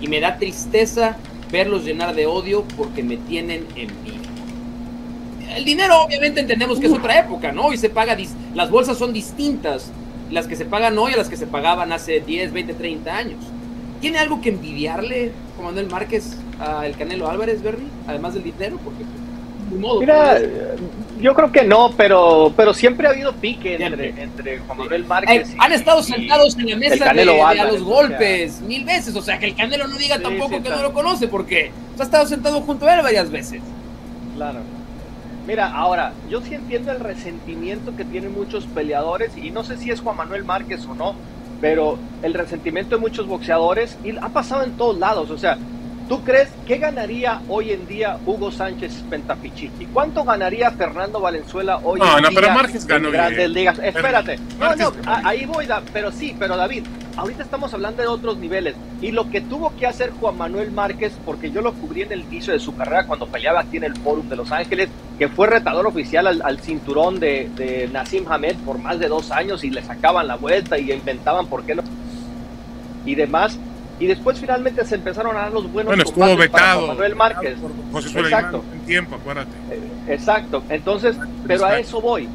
y me da tristeza verlos llenar de odio porque me tienen envidia. El dinero obviamente entendemos que es otra época, ¿no? Y se paga, las bolsas son distintas las que se pagan hoy a las que se pagaban hace 10, 20, 30 años. ¿Tiene algo que envidiarle Juan Manuel Márquez al Canelo Álvarez, Bernie? Además del dinero, porque modo, Mira, yo creo que no, pero, pero siempre ha habido pique entre, Juan Manuel Márquez. Eh, han estado sentados en la mesa de, a los golpes mil veces, o sea que el Canelo no diga tampoco que no lo conoce, porque ha estado sentado junto a él varias veces. Claro. Mira, ahora, yo sí entiendo el resentimiento que tienen muchos peleadores, y no sé si es Juan Manuel Márquez o no, pero el resentimiento de muchos boxeadores, y ha pasado en todos lados, o sea, ¿Tú crees que ganaría hoy en día Hugo Sánchez Pentapichichi? ¿Cuánto ganaría Fernando Valenzuela hoy en día? No, no, pero Márquez ganó Grandes Ligas. Espérate. No, no, ahí voy, pero sí, pero David, ahorita estamos hablando de otros niveles. Y lo que tuvo que hacer Juan Manuel Márquez, porque yo lo cubrí en el inicio de su carrera cuando peleaba aquí en el Fórum de Los Ángeles, que fue retador oficial al, cinturón de, de Nassim Hamed por más de dos años y le sacaban la vuelta y inventaban por qué no. Y demás y después finalmente se empezaron a dar los buenos bueno, estuvo vetado, Manuel Márquez. José exacto. en tiempo, acuérdate. Eh, exacto. Entonces, pero a eso voy.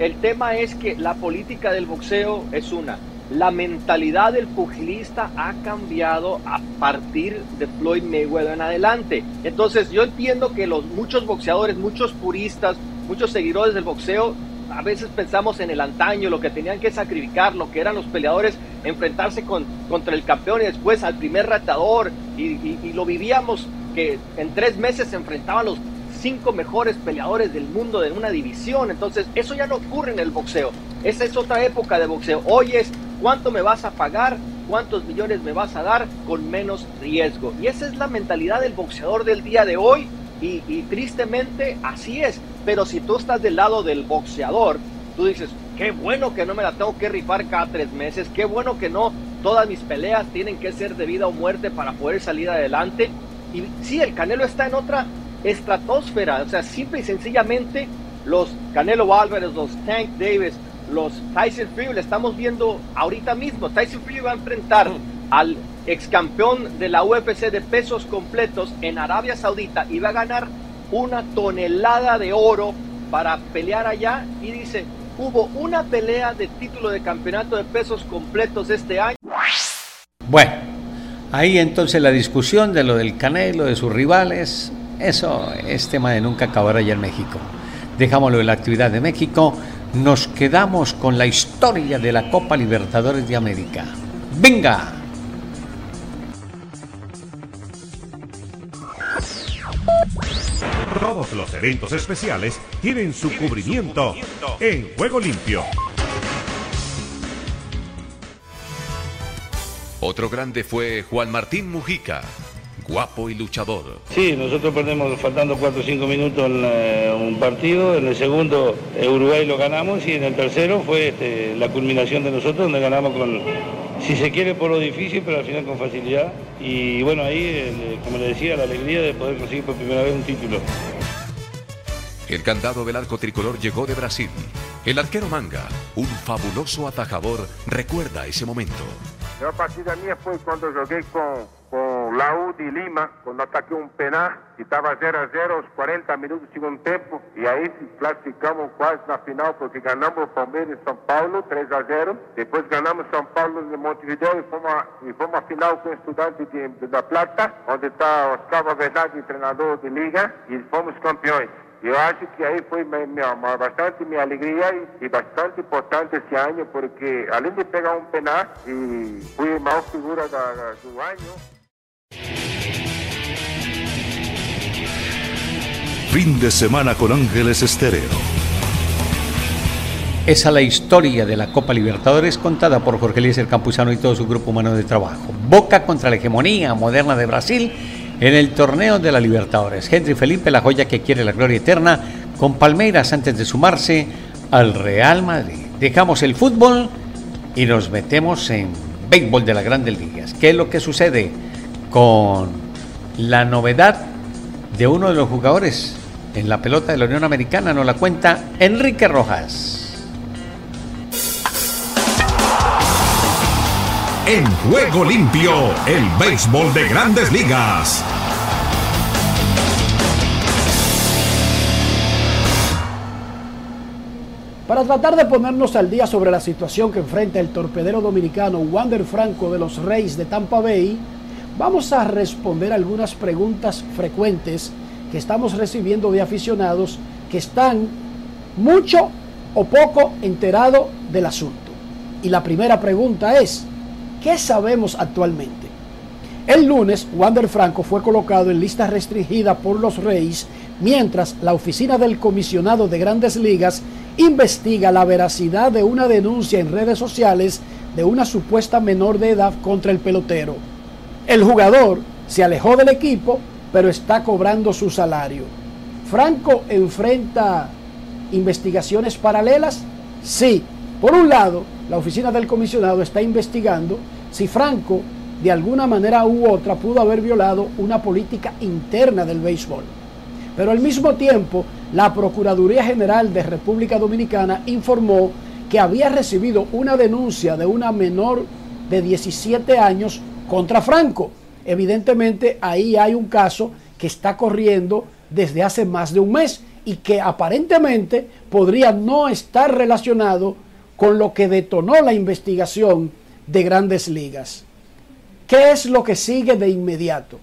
El tema es que la política del boxeo es una. La mentalidad del pugilista ha cambiado a partir de Floyd Mayweather en adelante. Entonces, yo entiendo que los muchos boxeadores, muchos puristas, muchos seguidores del boxeo a veces pensamos en el antaño, lo que tenían que sacrificar, lo que eran los peleadores, enfrentarse con, contra el campeón y después al primer ratador, y, lo vivíamos que en tres meses se enfrentaban los cinco mejores peleadores del mundo de una división. Entonces, eso ya no ocurre en el boxeo. Esa es otra época de boxeo. Hoy es cuánto me vas a pagar, cuántos millones me vas a dar con menos riesgo. Y esa es la mentalidad del boxeador del día de hoy. Y, tristemente así es. Pero si tú estás del lado del boxeador, tú dices, qué bueno que no me la tengo que rifar cada tres meses, qué bueno que no todas mis peleas tienen que ser de vida o muerte para poder salir adelante. Y sí, el Canelo está en otra estratosfera, o sea, simple y sencillamente los Canelo Álvarez, los Tank Davis, los Tyson Fury, le estamos viendo ahorita mismo. Tyson Fury va a enfrentar al ex campeón de la UFC de pesos completos en Arabia Saudita y va a ganar una tonelada de oro para pelear allá y dice, hubo una pelea de título de campeonato de pesos completos este año. Bueno, ahí entonces la discusión de lo del Canelo, de sus rivales, eso es tema de nunca acabar allá en México. Dejámoslo en la actividad de México, nos quedamos con la historia de la Copa Libertadores de América. ¡Venga! Todos los eventos especiales tienen su cubrimiento en Juego Limpio. Otro grande fue Juan Martín Mujica, guapo y luchador. Sí, nosotros perdemos faltando 4 o 5 minutos en eh, un partido, en el segundo eh, Uruguay lo ganamos y en el tercero fue este, la culminación de nosotros donde ganamos con, si se quiere por lo difícil, pero al final con facilidad. Y bueno, ahí, como le decía, la alegría de poder conseguir por primera vez un título. El candado del arco tricolor llegó de Brasil. El arquero Manga, un fabuloso atajador, recuerda ese momento. La partida mía fue cuando jugué con, con la de Lima, cuando ataqué un penal y estaba 0 a 0 los 40 minutos de segundo tiempo y ahí clasificamos quase na final porque ganamos Palmeiras en São Paulo 3 a 0, después ganamos São Paulo de Montevideo y fuimos a, y fuimos a final con Estudiantes de, de La Plata, donde está Oscar Verdade, entrenador de liga y fuimos campeões. Eu acho que aí foi minha, bastante minha alegria e, e, bastante importante esse ano, porque além de pegar um penal, e fui a maior figura da, do ano. Fin de semana con Ángeles Estéreo. Esa es la historia de la Copa Libertadores contada por Jorge Eliezer Campuzano y todo su grupo humano de trabajo. Boca contra la hegemonía moderna de Brasil en el torneo de la Libertadores. Henry Felipe, la joya que quiere la gloria eterna, con Palmeiras antes de sumarse al Real Madrid. Dejamos el fútbol y nos metemos en béisbol de las grandes ligas. ¿Qué es lo que sucede con la novedad de uno de los jugadores en la pelota de la Unión Americana? Nos la cuenta Enrique Rojas. En juego limpio, el béisbol de grandes ligas. Para tratar de ponernos al día sobre la situación que enfrenta el torpedero dominicano Wander Franco de los Reyes de Tampa Bay, vamos a responder algunas preguntas frecuentes que estamos recibiendo de aficionados que están mucho o poco enterados del asunto. Y la primera pregunta es, ¿Qué sabemos actualmente? El lunes, Wander Franco fue colocado en lista restringida por los Reyes, mientras la oficina del comisionado de grandes ligas investiga la veracidad de una denuncia en redes sociales de una supuesta menor de edad contra el pelotero. El jugador se alejó del equipo, pero está cobrando su salario. ¿Franco enfrenta investigaciones paralelas? Sí. Por un lado, la oficina del comisionado está investigando si Franco de alguna manera u otra pudo haber violado una política interna del béisbol. Pero al mismo tiempo, la Procuraduría General de República Dominicana informó que había recibido una denuncia de una menor de 17 años contra Franco. Evidentemente ahí hay un caso que está corriendo desde hace más de un mes y que aparentemente podría no estar relacionado con lo que detonó la investigación de grandes ligas. ¿Qué es lo que sigue de inmediato?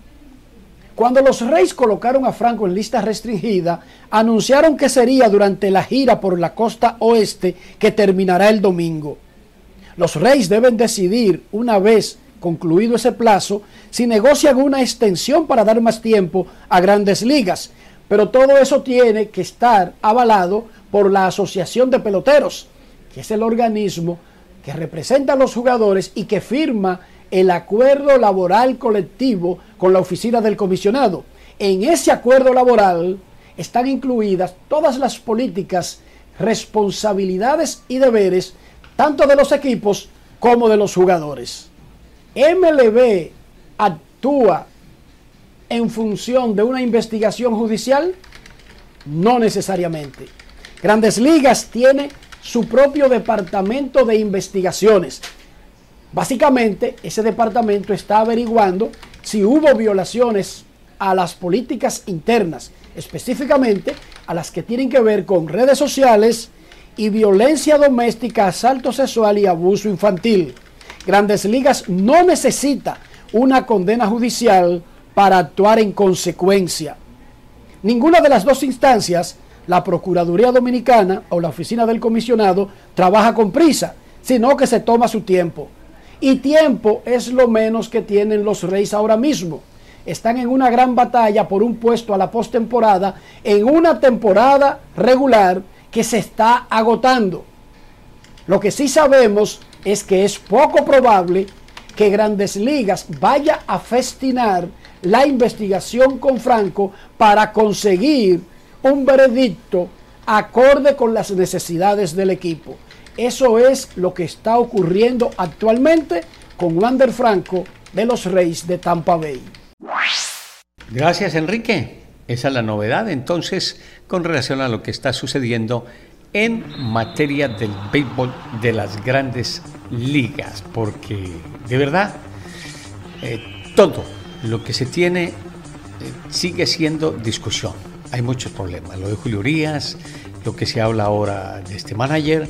Cuando los Reyes colocaron a Franco en lista restringida, anunciaron que sería durante la gira por la costa oeste que terminará el domingo. Los Reyes deben decidir, una vez concluido ese plazo, si negocian una extensión para dar más tiempo a grandes ligas. Pero todo eso tiene que estar avalado por la Asociación de Peloteros, que es el organismo que representa a los jugadores y que firma el acuerdo laboral colectivo con la oficina del comisionado. En ese acuerdo laboral están incluidas todas las políticas, responsabilidades y deberes, tanto de los equipos como de los jugadores. MLB actúa en función de una investigación judicial? No necesariamente. Grandes Ligas tiene su propio departamento de investigaciones. Básicamente, ese departamento está averiguando si hubo violaciones a las políticas internas, específicamente a las que tienen que ver con redes sociales y violencia doméstica, asalto sexual y abuso infantil. Grandes Ligas no necesita una condena judicial para actuar en consecuencia. Ninguna de las dos instancias, la Procuraduría Dominicana o la Oficina del Comisionado, trabaja con prisa, sino que se toma su tiempo. Y tiempo es lo menos que tienen los Reyes ahora mismo. Están en una gran batalla por un puesto a la postemporada en una temporada regular que se está agotando. Lo que sí sabemos es que es poco probable que Grandes Ligas vaya a festinar la investigación con Franco para conseguir un veredicto acorde con las necesidades del equipo. Eso es lo que está ocurriendo actualmente con Wander Franco de los Reyes de Tampa Bay. Gracias Enrique. Esa es la novedad entonces con relación a lo que está sucediendo en materia del béisbol de las grandes ligas, porque de verdad eh, todo lo que se tiene eh, sigue siendo discusión. Hay muchos problemas. Lo de Julio Urias, lo que se habla ahora de este manager,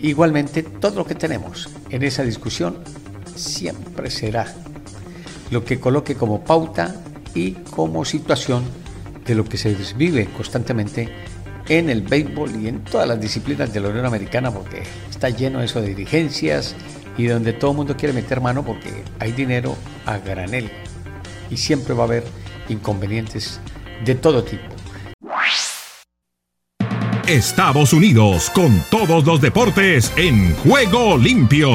igualmente todo lo que tenemos en esa discusión siempre será lo que coloque como pauta y como situación de lo que se vive constantemente en el béisbol y en todas las disciplinas de la Unión Americana porque está lleno eso de dirigencias y donde todo el mundo quiere meter mano porque hay dinero a granel y siempre va a haber inconvenientes de todo tipo. Estados Unidos con todos los deportes en juego limpio.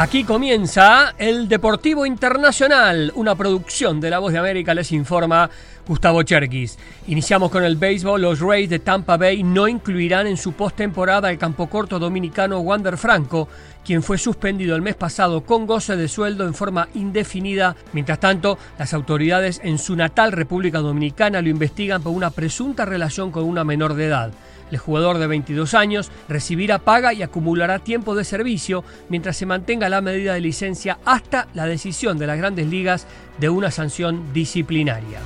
Aquí comienza el Deportivo Internacional, una producción de La Voz de América, les informa Gustavo Cherkis. Iniciamos con el béisbol. Los Rays de Tampa Bay no incluirán en su postemporada el campo corto dominicano Wander Franco, quien fue suspendido el mes pasado con goce de sueldo en forma indefinida. Mientras tanto, las autoridades en su natal República Dominicana lo investigan por una presunta relación con una menor de edad. El jugador de 22 años recibirá paga y acumulará tiempo de servicio mientras se mantenga la medida de licencia hasta la decisión de las grandes ligas de una sanción disciplinaria.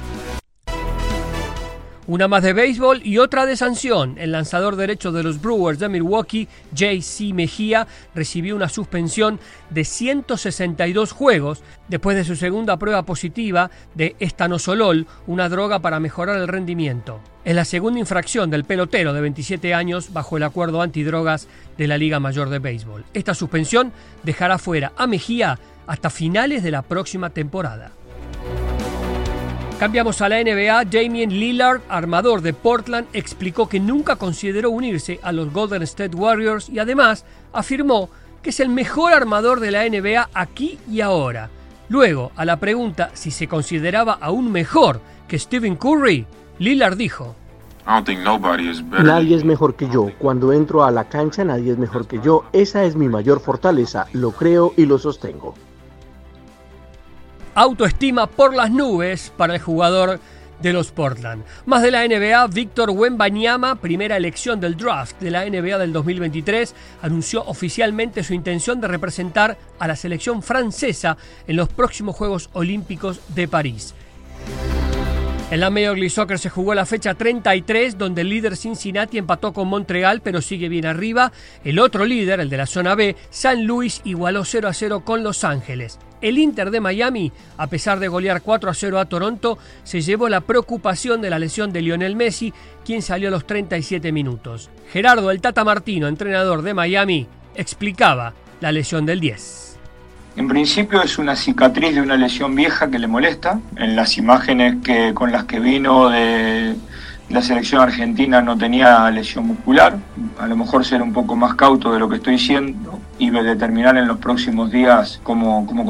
Una más de béisbol y otra de sanción. El lanzador derecho de los Brewers de Milwaukee, J.C. Mejía, recibió una suspensión de 162 juegos después de su segunda prueba positiva de estanosolol, una droga para mejorar el rendimiento. Es la segunda infracción del pelotero de 27 años bajo el acuerdo antidrogas de la Liga Mayor de Béisbol. Esta suspensión dejará fuera a Mejía hasta finales de la próxima temporada. Cambiamos a la NBA. Damien Lillard, armador de Portland, explicó que nunca consideró unirse a los Golden State Warriors y además afirmó que es el mejor armador de la NBA aquí y ahora. Luego, a la pregunta si se consideraba aún mejor que Stephen Curry, Lillard dijo, Nadie es mejor que yo. Cuando entro a la cancha nadie es mejor que yo. Esa es mi mayor fortaleza. Lo creo y lo sostengo autoestima por las nubes para el jugador de los Portland. Más de la NBA, Víctor Wembanyama, primera elección del draft de la NBA del 2023, anunció oficialmente su intención de representar a la selección francesa en los próximos Juegos Olímpicos de París. En la Major League Soccer se jugó la fecha 33, donde el líder Cincinnati empató con Montreal, pero sigue bien arriba. El otro líder, el de la zona B, San Luis, igualó 0 a 0 con Los Ángeles. El Inter de Miami, a pesar de golear 4 a 0 a Toronto, se llevó la preocupación de la lesión de Lionel Messi, quien salió a los 37 minutos. Gerardo El Tata Martino, entrenador de Miami, explicaba la lesión del 10. En principio es una cicatriz de una lesión vieja que le molesta. En las imágenes que, con las que vino de la selección argentina no tenía lesión muscular. A lo mejor ser un poco más cauto de lo que estoy diciendo y determinar en los próximos días cómo, cómo.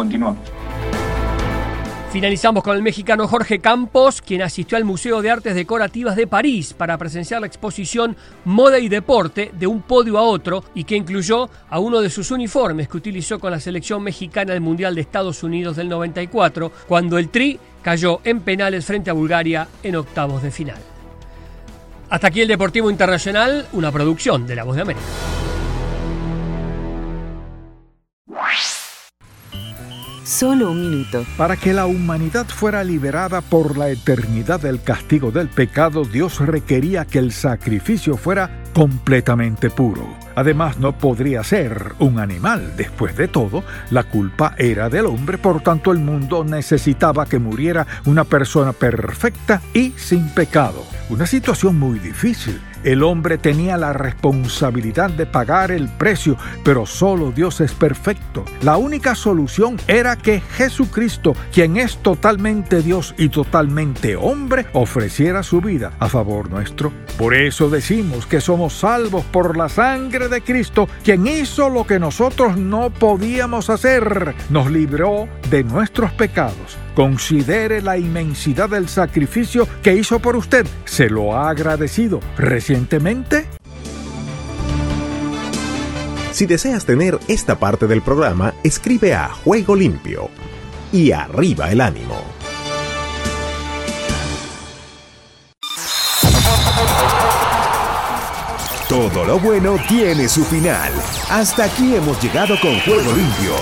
Finalizamos con el mexicano Jorge Campos, quien asistió al Museo de Artes Decorativas de París para presenciar la exposición Moda y Deporte de un podio a otro y que incluyó a uno de sus uniformes que utilizó con la selección mexicana del Mundial de Estados Unidos del 94, cuando el Tri cayó en penales frente a Bulgaria en octavos de final. Hasta aquí el Deportivo Internacional, una producción de La Voz de América. Solo un minuto. Para que la humanidad fuera liberada por la eternidad del castigo del pecado, Dios requería que el sacrificio fuera completamente puro. Además, no podría ser un animal. Después de todo, la culpa era del hombre, por tanto el mundo necesitaba que muriera una persona perfecta y sin pecado. Una situación muy difícil el hombre tenía la responsabilidad de pagar el precio, pero solo Dios es perfecto. La única solución era que Jesucristo, quien es totalmente Dios y totalmente hombre, ofreciera su vida a favor nuestro. Por eso decimos que somos salvos por la sangre de Cristo, quien hizo lo que nosotros no podíamos hacer. Nos libró de nuestros pecados Considere la inmensidad del sacrificio que hizo por usted. ¿Se lo ha agradecido recientemente? Si deseas tener esta parte del programa, escribe a Juego Limpio y arriba el ánimo. Todo lo bueno tiene su final. Hasta aquí hemos llegado con Juego Limpio.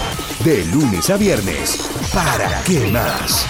De lunes a viernes. ¿Para qué más?